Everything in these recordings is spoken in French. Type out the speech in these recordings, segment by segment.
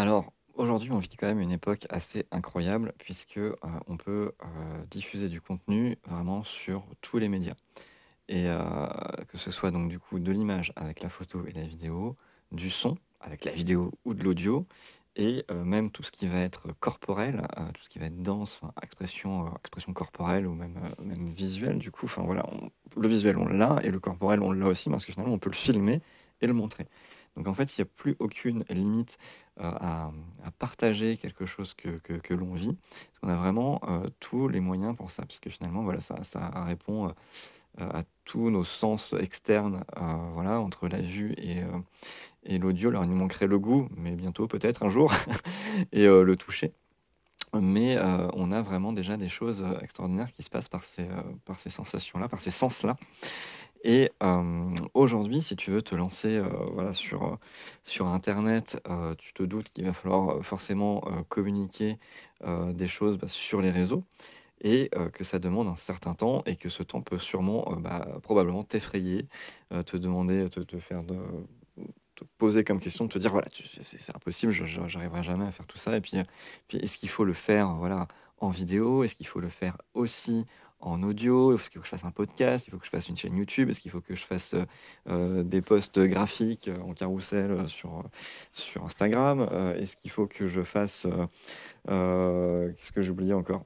Alors, aujourd'hui, on vit quand même une époque assez incroyable puisque, heu, on peut, heu, diffuser du contenu vraiment sur tous les médias et heu, que ce soit donc du coup de l'image avec la photo et la vidéo, du son avec la vidéo ou de l'audio et même tout ce qui va être corporel, tout ce qui va être danse, expression, expression corporelle ou même, même visuelle du coup. Voilà, on le visuel on l'a et le corporel on l'a aussi parce que finalement on peut le filmer et le montrer. Donc en fait, il y a plus aucune limite, heu, à, partager quelque chose que l'on vit. Parce qu'on a vraiment, heu, tous les moyens pour ça, puisque finalement voilà, ça répond, heu, à tous nos sens externes, voilà, entre la vue et l'audio. Alors il nous manquerait le goût, mais bientôt peut-être un jour et le toucher. Mais on a vraiment déjà des choses, extraordinaires qui se passent par ces, heu, par ces sensations-là, par ces sens-là et aujourd'hui, si tu veux te lancer, voilà, sur, sur internet, tu te doutes qu'il va falloir, forcément, communiquer, des choses, bah, sur les réseaux et que ça demande un certain temps et que ce temps peut sûrement, bah, probablement t'effrayer, te demander, te te faire de poser comme question, de te dire: «Voilà, c'est impossible, je j'arriverai jamais à faire tout ça» et puis, puis est-ce qu'il faut le faire, voilà, en vidéo? Est-ce qu'il faut le faire aussi en audio? Qu'il faut que je fasse un podcast? Il faut que je fasse une chaîne YouTube? Est-ce qu'il faut que je fasse, heu heu, des posts graphiques, heu, en carrousel, sur, sur Instagram? Heu, est-ce qu'il faut que je fasse, qu'est-ce que oublié encore?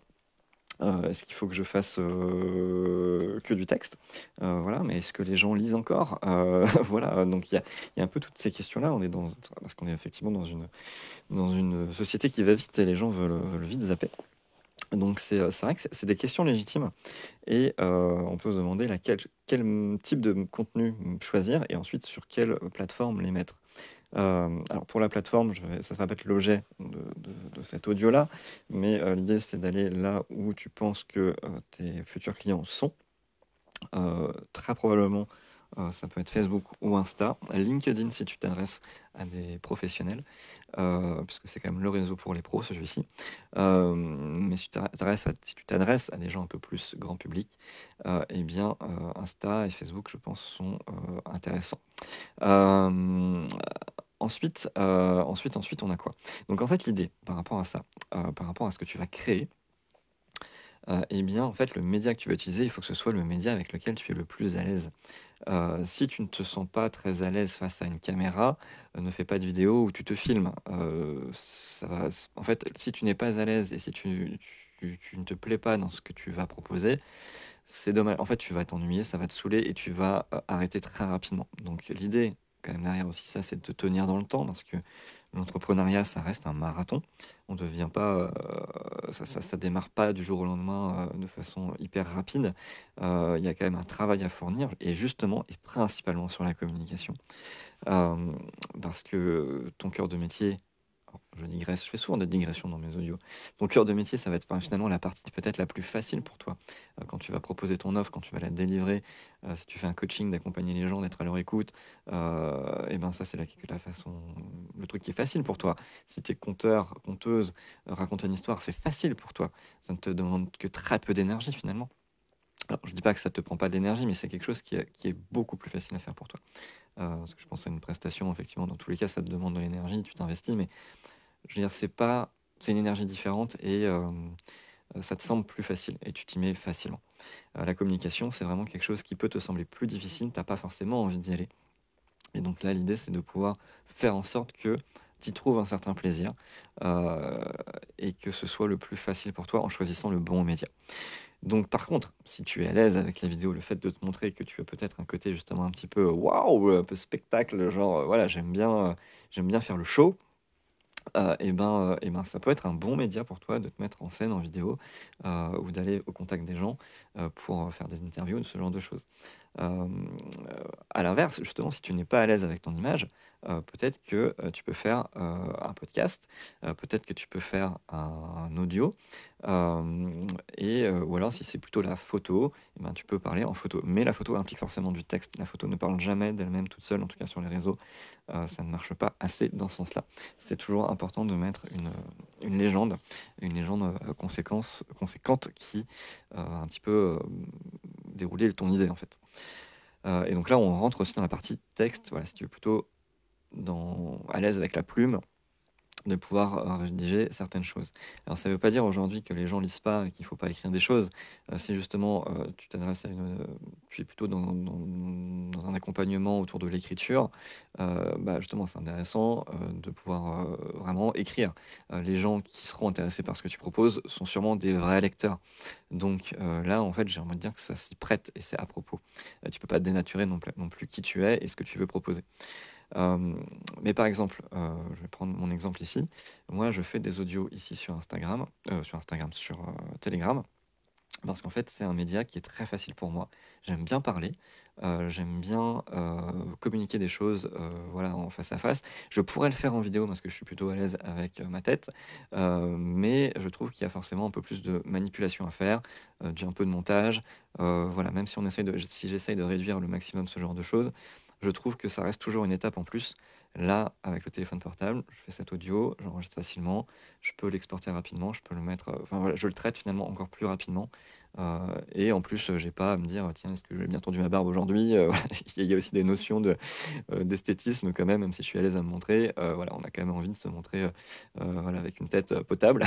Est-ce qu'il faut que je fasse, que du texte? Voilà, mais est-ce que les gens lisent encore? Voilà, donc il y a il y a un peu toutes ces questions-là. On est dans parce qu'on est effectivement dans une dans une société qui va vite et les gens veulent, veulent vite zapper. Donc c'est, heu, c'est vrai que c'est des questions légitimes et heu, on peut se demander quel, type de, contenu, choisir et ensuite sur quelle, plateforme les mettre. Hem, alors pour la plateforme, ça va pas être l'objet de de cet audio-là, mais l'idée c'est d'aller là où tu penses que, tes futurs clients sont. Très probablement, heu, ça peut être Facebook ou Insta. LinkedIn si tu t'adresses à des professionnels, heu, puisque c'est quand même le réseau pour les pros celui-ci. Hem, mais si tu t'adresses à si à des gens un peu plus grand public, et bien, Insta et Facebook je pense sont, intéressants. Ensuite, ensuite ensuite on a quoi? Donc en fait l'idée par rapport à ça, par rapport à ce que tu vas créer et bien, en fait, le média que tu vas utiliser, il faut que ce soit le média avec lequel tu es le plus à l'aise. Heu, si tu ne te sens pas très à l'aise face à une caméra, heu, ne fais pas de vidéo où tu te filmes. Heu, ça va en fait, si tu n'es pas à l'aise et si tu tu ne te plais pas dans ce que tu vas proposer, c'est domma en fait, tu vas t'ennuyer, ça va te saouler et tu vas, arrêter très rapidement. Donc l'idée, quand même derrière aussi ça, c'est de te tenir dans le temps parce que l'entrepreneuriat, ça reste un marathon. On devient pas, heu, ça ça démarre pas du jour au lendemain, heu, de façon hyper rapide. Heu, il y a quand même un travail à fournir et justement et principalement sur la communication. Parce que ton cœur de métier je digresse, je fais souvent des digressions dans mes audios. Ton cœur de métier, ça va être, finalement la partie peut-être la plus facile pour toi. Heu, quand tu vas proposer ton offre, quand tu vas la délivrer, heu, si tu fais un coaching, d'accompagner les gens, d'être à leur écoute, heu et ben, ça, c'est la façon le truc qui est facile pour toi. Si tu es conteur, conteuse, heu, raconter une histoire, c'est facile pour toi. Ça ne te demande que très peu d'énergie finalement. Alors je dis pas que ça te prend pas d'énergie, mais c'est quelque chose qui est beaucoup plus facile à faire pour toi. Heu, parce que je pense à une prestation, effectivement, dans tous les cas, ça te demande de l'énergie, tu t'investis, mais je veux dire, c'est pas c'est une énergie différente et heu, ça te semble plus facile et tu t'y mets facilement. Heu, la communication, c'est vraiment quelque chose qui peut te sembler plus difficile, tu as pas forcément envie d'y aller et donc là, l'idée, c'est de pouvoir faire en sorte que tu trouves un certain plaisir, heu et que ce soit le plus facile pour toi en choisissant le bon média. Donc par contre, si tu es à l'aise avec la vidéo, le fait de te montrer que tu as peut-être un côté justement un petit peu waouh, un peu spectacle, genre, voilà, j'aime bien, j'aime bien faire le show, et ben, heu et ben, ça peut être un bon média pour toi de te mettre en scène en vidéo, heu, ou d'aller au contact des gens, pour, faire des interviews, ce genre de choses. Hem, heu, à l'inverse, justement, si tu n'es pas à l'aise avec ton image, heu, peut-être que, heu, tu peux faire, un podcast, peut-être que tu peux faire un audio, et ou alors si c'est plutôt la photo, et ben, tu peux parler en photo. Mais la photo implique forcément du texte. La photo ne parle jamais d'elle-même toute seule, en tout cas sur les réseaux, ça ne marche pas assez dans ce sens-là. C'est toujours important de mettre une, une légende, une légende, conséquence conséquente qui, un petit peu, dérouler ton idée, en fait. Heu et donc là, on rentre aussi dans la partie texte. Voilà, si tu es plutôt dans à l'aise avec la plume, de pouvoir euh, rédiger certaines choses. Alors ça ne veut pas dire aujourd'hui que les gens lisent pas et qu'il ne faut pas écrire des choses. Euh, si justement euh, tu t'adresses à une, tu es plutôt dans, un accompagnement autour de l'écriture, bah justement c'est intéressant de pouvoir vraiment écrire. les gens qui seront intéressés par ce que tu proposes sont sûrement des vrais lecteurs. Donc là en fait j'ai envie de dire que ça s'y prête et c'est à propos. tu peux pas dénaturer non plus qui tu es et ce que tu veux proposer. Euh, mais par exemple, euh, je vais prendre mon exemple ici. Moi, je fais des audios ici sur Instagram, euh, sur Instagram, sur Telegram, parce qu'en fait, c'est un média qui est très facile pour moi. J'aime bien parler, j'aime bien communiquer des choses, voilà, en face à face. Je pourrais le faire en vidéo parce que je suis plutôt à l'aise avec ma tête, mais je trouve qu'il y a forcément un peu plus de manipulation à faire, un peu de montage. voilà, même si on essaye si j'essaye de réduire le maximum ce genre de choses je trouve que ça reste toujours une étape en plus. Là, avec le téléphone portable, je fais cet audio, j'enregistre facilement, je peux l'exporter rapidement, je peux le mettre, euh, enfin voilà, je le traite finalement encore plus rapidement. Euh, et en plus, j'ai pas à me dire, tiens, est-ce que j'ai bien tendu ma barbe aujourd'hui euh, Il y a aussi des notions de, d'esthétisme quand même, même si je suis à l'aise à me montrer. voilà, on a quand même envie de se montrer voilà, avec une tête potable.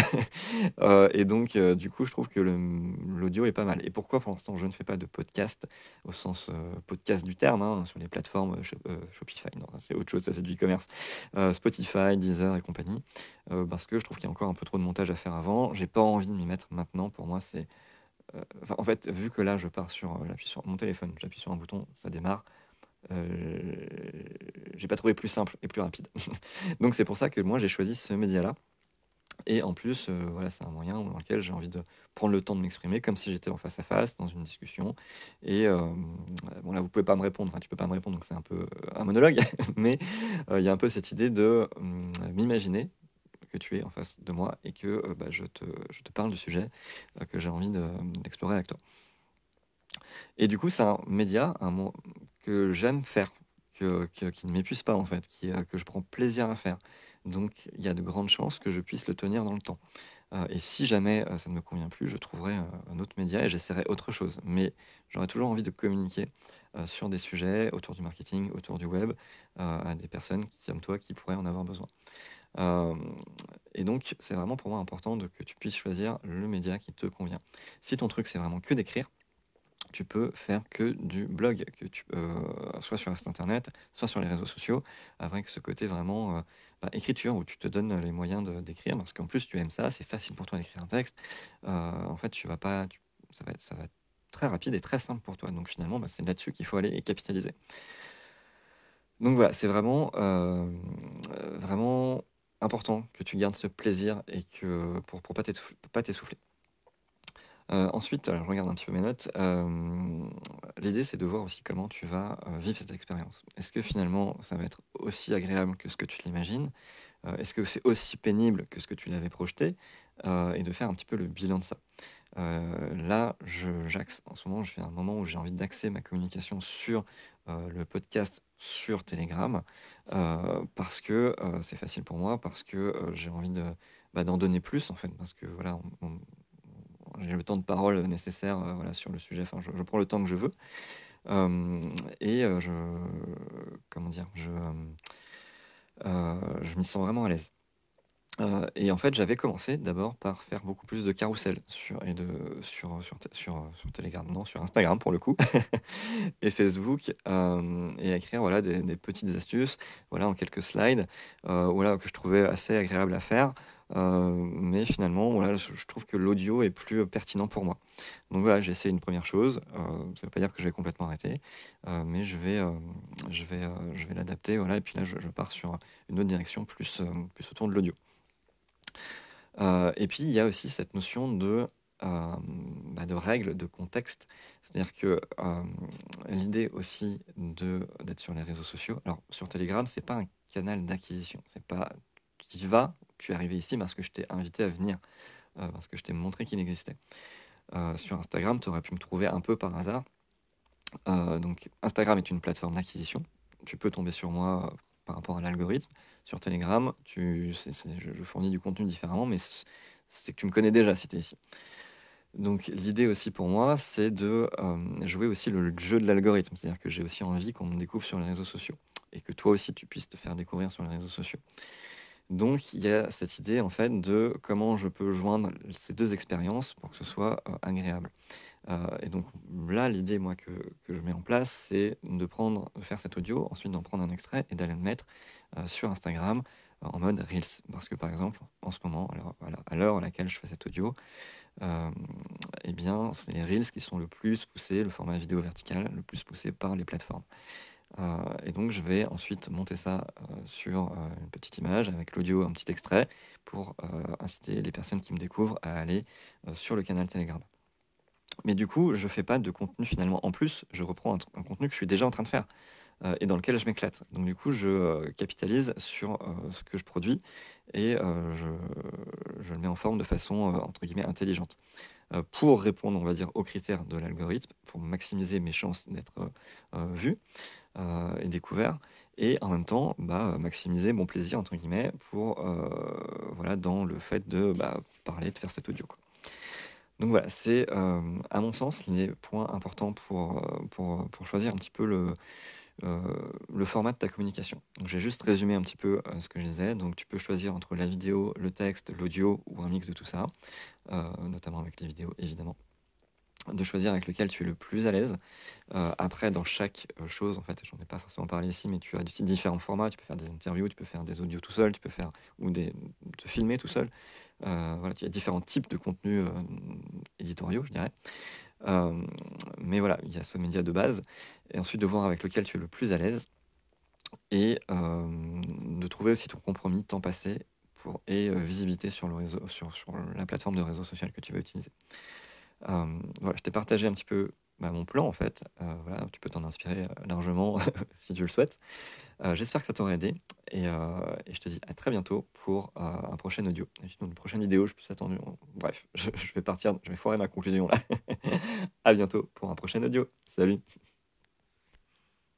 et donc, du coup, je trouve que l'audio est pas mal. Et pourquoi pour l'instant je ne fais pas de podcast au sens podcast du terme hein, sur les plateformes Shopify Non, c'est autre chose, ça c'est du e-commerce. Spotify, Deezer et compagnie. parce que je trouve qu'il y a encore un peu trop de montage à faire avant. J'ai pas envie de m'y mettre maintenant. Pour moi, c'est euh, en fait, vu que là, je pars sur, euh, sur mon téléphone, j'appuie sur un bouton, ça démarre. Euh, j'ai pas trouvé plus simple et plus rapide. Donc c'est pour ça que moi j'ai choisi ce média-là. Et en plus, voilà, c'est un moyen dans lequel j'ai envie de prendre le temps de m'exprimer comme si j'étais en face à face dans une discussion. Et bon là, vous pouvez pas me répondre, enfin, tu peux pas me répondre, donc c'est un peu un monologue, mais il y a un peu cette idée de hum, m'imaginer que tu es en face de moi et que euh, bah, je, te, parle du sujet euh, que j'ai envie d'explorer avec toi. Et du coup, c'est un média que j'aime faire, que, qui ne m'épuise pas en fait, euh, que je prends plaisir à faire. Donc il y a de grandes chances que je puisse le tenir dans le temps. et si jamais ça ne me convient plus, je trouverai un autre média et j'essaierai autre chose. Mais j'aurai toujours envie de communiquer sur des sujets autour du marketing, autour du web, à des personnes comme toi qui pourraient en avoir besoin. Euh, et donc, c'est vraiment pour moi important de, que tu puisses choisir le média qui te convient. Si ton truc, c'est vraiment que d'écrire, tu peux faire que du blog, que tu, euh, soit sur Internet, soit sur les réseaux sociaux, avec ce côté vraiment euh, bah, écriture où tu te donnes les moyens d'écrire, parce qu'en plus tu aimes ça, c'est facile pour toi d'écrire un texte. en fait, tu vas pas, ça, va, être très rapide et très simple pour toi. Donc finalement, bah, c'est là-dessus qu'il faut aller et capitaliser. Donc voilà, c'est vraiment, vraiment important que tu gardes ce plaisir et que pour ne pas t'essouffler. Euh, ensuite, je regarde un petit peu mes notes. Euh, l'idée, c'est de voir aussi comment tu vas euh, vivre cette expérience. Est-ce que finalement, ça va être aussi agréable que ce que tu l'imagines Est-ce que c'est aussi pénible que ce que tu l'avais projeté? Et de faire un petit peu le bilan de ça. Là, je, en ce moment, je fais un moment où j'ai envie d'axer ma communication sur le podcast sur Telegram euh, parce que euh, c'est facile pour moi, parce que euh, j'ai envie bah, d'en donner plus en fait, parce que voilà, j'ai le temps de parole nécessaire voilà, sur le sujet, enfin je, prends le temps que je veux. et je, comment dire, je, je m'y sens vraiment à l'aise. Euh, et en fait, j'avais commencé d'abord par faire beaucoup plus de carousel sur, et de, sur, sur, sur, sur Telegram, non, sur Instagram pour le coup, et Facebook, euh, et écrire voilà, des, petites astuces voilà, en quelques slides euh, voilà, que je trouvais assez agréable à faire. mais finalement, voilà, je trouve que l'audio est plus pertinent pour moi. Donc voilà, j'ai essayé une première chose. ça ne veut pas dire que je vais complètement arrêter, mais je vais, je vais, je vais l'adapter. Voilà, et puis là, je, je, pars sur une autre direction, plus, plus autour de l'audio. Euh, et puis, il y a aussi cette notion de, euh, bah, de règles, de contexte. C'est-à-dire que euh, l'idée aussi d'être sur les réseaux sociaux, alors sur Telegram, c'est pas un canal d'acquisition. C'est pas tu y vas, tu es arrivé ici parce que je t'ai invité à venir, parce que je t'ai montré qu'il existait. sur Instagram, tu aurais pu me trouver un peu par hasard. donc Instagram est une plateforme d'acquisition. Tu peux tomber sur moi par rapport à l'algorithme. Sur Telegram, tu, je, fournis du contenu différemment, mais c'est que tu me connais déjà si tu es ici. Donc l'idée aussi pour moi, c'est de euh, jouer aussi le jeu de l'algorithme. C'est-à-dire que j'ai aussi envie qu'on me découvre sur les réseaux sociaux et que toi aussi tu puisses te faire découvrir sur les réseaux sociaux. Donc il y a cette idée en fait de comment je peux joindre ces 2 expériences pour que ce soit, heu, agréable. Heu et donc là, l'idée que que je mets en place, c'est de prendre de faire cet audio, ensuite d'en prendre un extrait et d'aller le mettre, heu, sur Instagram, en mode reels. Parce que par exemple, en ce moment, à l'heure à laquelle je fais cet audio, et bien, c'est les reels qui sont le plus poussés, le format vidéo vertical, le plus poussé par les plateformes. Heu et donc je vais ensuite monter ça, heu, sur, heu, une petite image avec l'audio, un petit extrait pour, inciter les personnes qui me découvrent à aller, sur le canal Telegram. Mais du coup, je fais pas de contenu finalement en plus, je reprends un contenu que je suis déjà en train de faire, et dans lequel je m'éclate. Donc du coup, je, capitalise sur, ce que je produis et je le mets en forme de façon, entre guillemets «intelligente». Pour répondre, on va dire, aux critères de l'algorithme, pour maximiser mes chances d'être, vu, et découvert et en même temps, bah, heu, maximiser «mon plaisir» entre guillemets pour, heu, voilà, dans le fait de, bah, parler, de faire cet audio. Donc voilà, c'est, à mon sens, les points importants pour, pour, pour choisir un petit peu le, le format de ta communication. Donc je vais juste résumer un petit peu, ce que je disais. Donc tu peux choisir entre la vidéo, le texte, l'audio ou un mix de tout ça, notamment avec les vidéos évidemment. De choisir avec lequel tu es le plus à l'aise. Heu, après dans chaque, heu, chose en fait, j'en ai pas forcément parlé ici, mais tu as différents formats. Tu peux faire des interviews, tu peux faire des audios tout seul, tu peux faire ou te filmer tout seul. Heu, voilà, il y a différents types de contenus, éditoriaux, je dirais. Mais voilà, il y a ce média de base et ensuite de voir avec lequel tu es le plus à l'aise et de trouver aussi ton compromis, temps passé pour et visibilité sur sur la plateforme de réseau social que tu vas utiliser. Voilà, je t'ai partagé un petit peu, bah, mon plan en fait, heu, voilà, tu peux t'en inspirer, heu, largement si tu le souhaites. J'espère que ça t'aura aidé et je te dis à très bientôt pour, un prochain audio une prochaine vidéo, je suis attendu bref, je je vais partir, je vais foirer ma conclusion là. À bientôt pour un prochain audio. Salut.